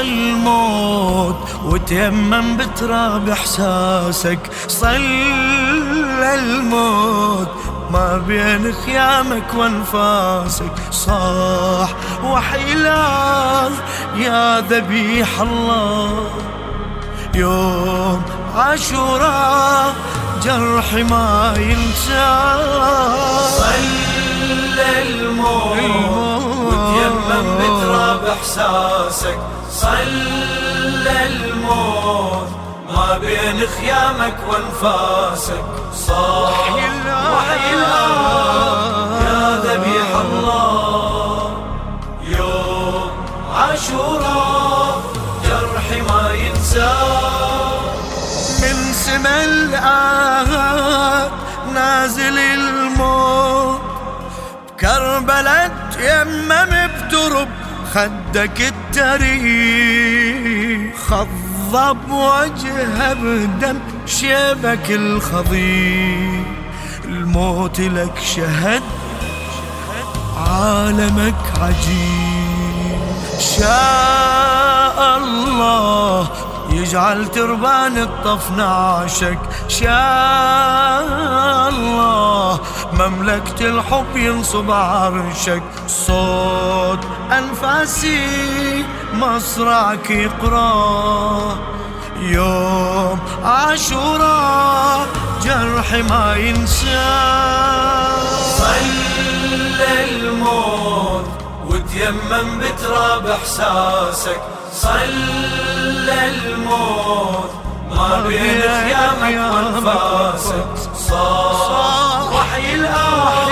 الموت وتيمم بتراب إحساسك. صلى الموت ما بين خيامك وانفاسك. صاح وحي يا ذبيح الله. يوم عاشوراء جرحي ما ينسى. صلى الموت. احساسك صلى الموت ما بين خيامك وانفاسك. صاح وحي يا ذبيح الله. يوم عاشوراء جرحي ما ينساه من سما الآهات نازل الموت. كربلة يمم بترب خدك التاريخ خضب وجهه بدم شيبك الخضير الموت لك شهد عالمك عجيب. شاء الله يجعل تربان الطف نعشك. شاء الله مملكة الحب ينصب عرشك. صوت أنفاسي مصرعك يقرأ. يوم عاشوراء جرحي ما ينسى. صلى الموت وتيمم بتراب إحساسك. صلى الموت ما بين خيامك وانفاسك صار وحي الآه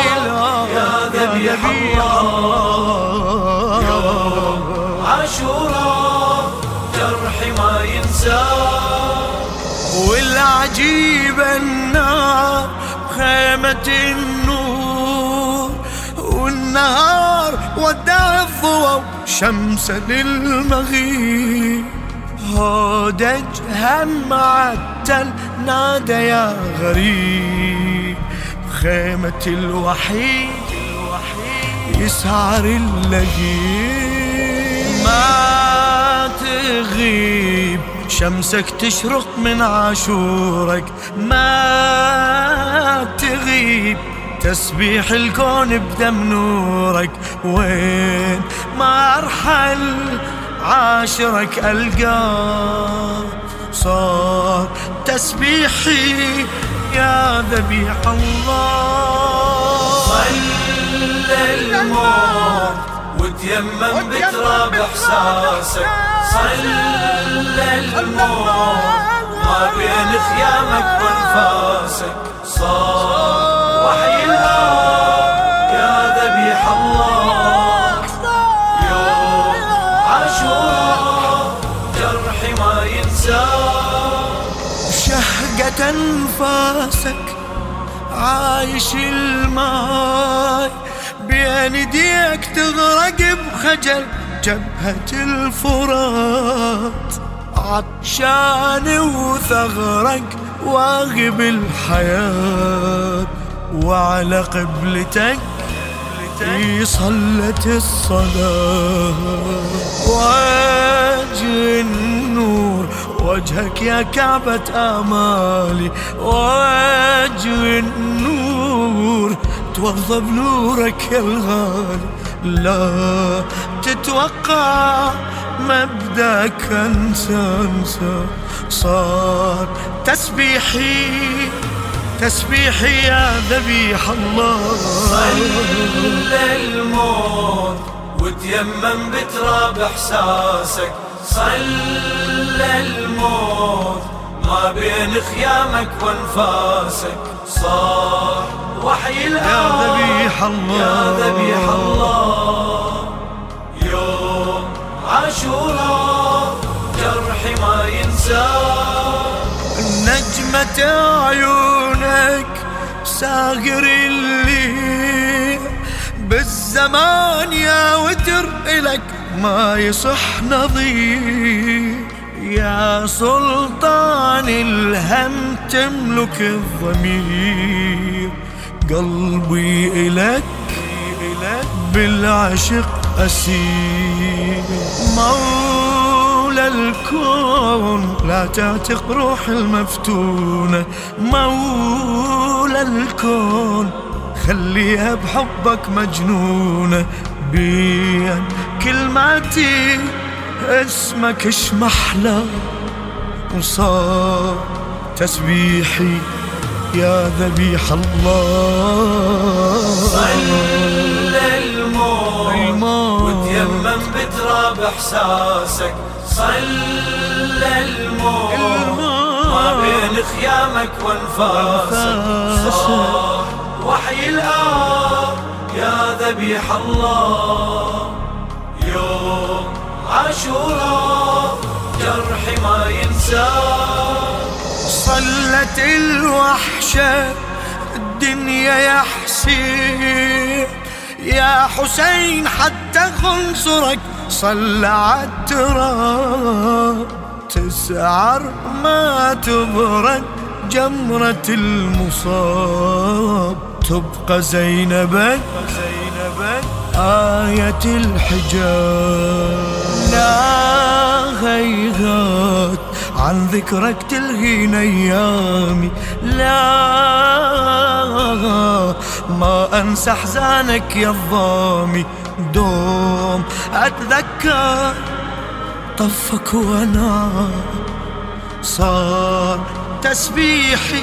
يا ذبيح الله. يوم عاشوراء جرحي ما ينساه والعجيب النار خيمة النور والنهار ودع الضوء شمس للمغيب. هودج هم عتل نادى يا غريب. خيمة الوحيد يسعر اللهيب ما تغيب شمسك تشرق من عاشورك. ما تغيب. تسبيح الكون بدم نورك وين ما ارحل عاشرك القاه صار تسبيحي يا ذبيح الله. صلى الموت وتيمم بتراب احساسك صلى الموت ما بين خيامك وأنفاسك. أنفاسك عايش الماي. بين ايديك تغرق بخجل جبهة الفرات. عطشان وثغرك واغب الحياة. وعلى قبلتك صلت الصلاة. النور وجهك يا كعبة آمالي وجه النور توضى بنورك يا الغالي. لا تتوقع مبدأك انسى انسى صار تسبيحي تسبيحي يا ذبيح الله. صلى الموت وتيمم بتراب إحساسك. صلى الموت ما بين خيامك وانفاسك صار وحي يا الآه ذبيح الله. يا ذبيح الله. يوم عاشوراء جرحي ما ينساه نجمة عيونك ساغر الليل. بالزمان يا وتر إلك ما يصح نظير. يا سلطان الهم تملك الضمير. قلبي إلك بالعشق أسير. مولى الكون لا تعتق روح المفتونة. مولى الكون خليها بحبك مجنونة. بين كلماتي اسمك اش محلى وصار تسبيحي يا ذبيح الله. صلى الموت وتيمم بتراب إحساسك. صلى الموت ما بين خيامك وانفاسك. صار وحي الآب. يا ذبيح الله يوم عاشوراء جرحي ما ينساه صلت الوحشة الدنيا يا حسين. يا حسين حتى خنصرك صلى عالتراب تسعر ما تبرد جمرة المصاب. تبقى زينبك آية الحجاب. لا هيهات عن ذكرك تلهين أيامي لا ما أنسى أحزانك يا الضامي. دوم أتذكر طفك وأنا. صار تسبيحي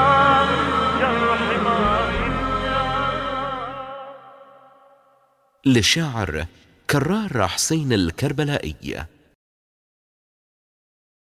للشاعر كرار حسين الكربلائي.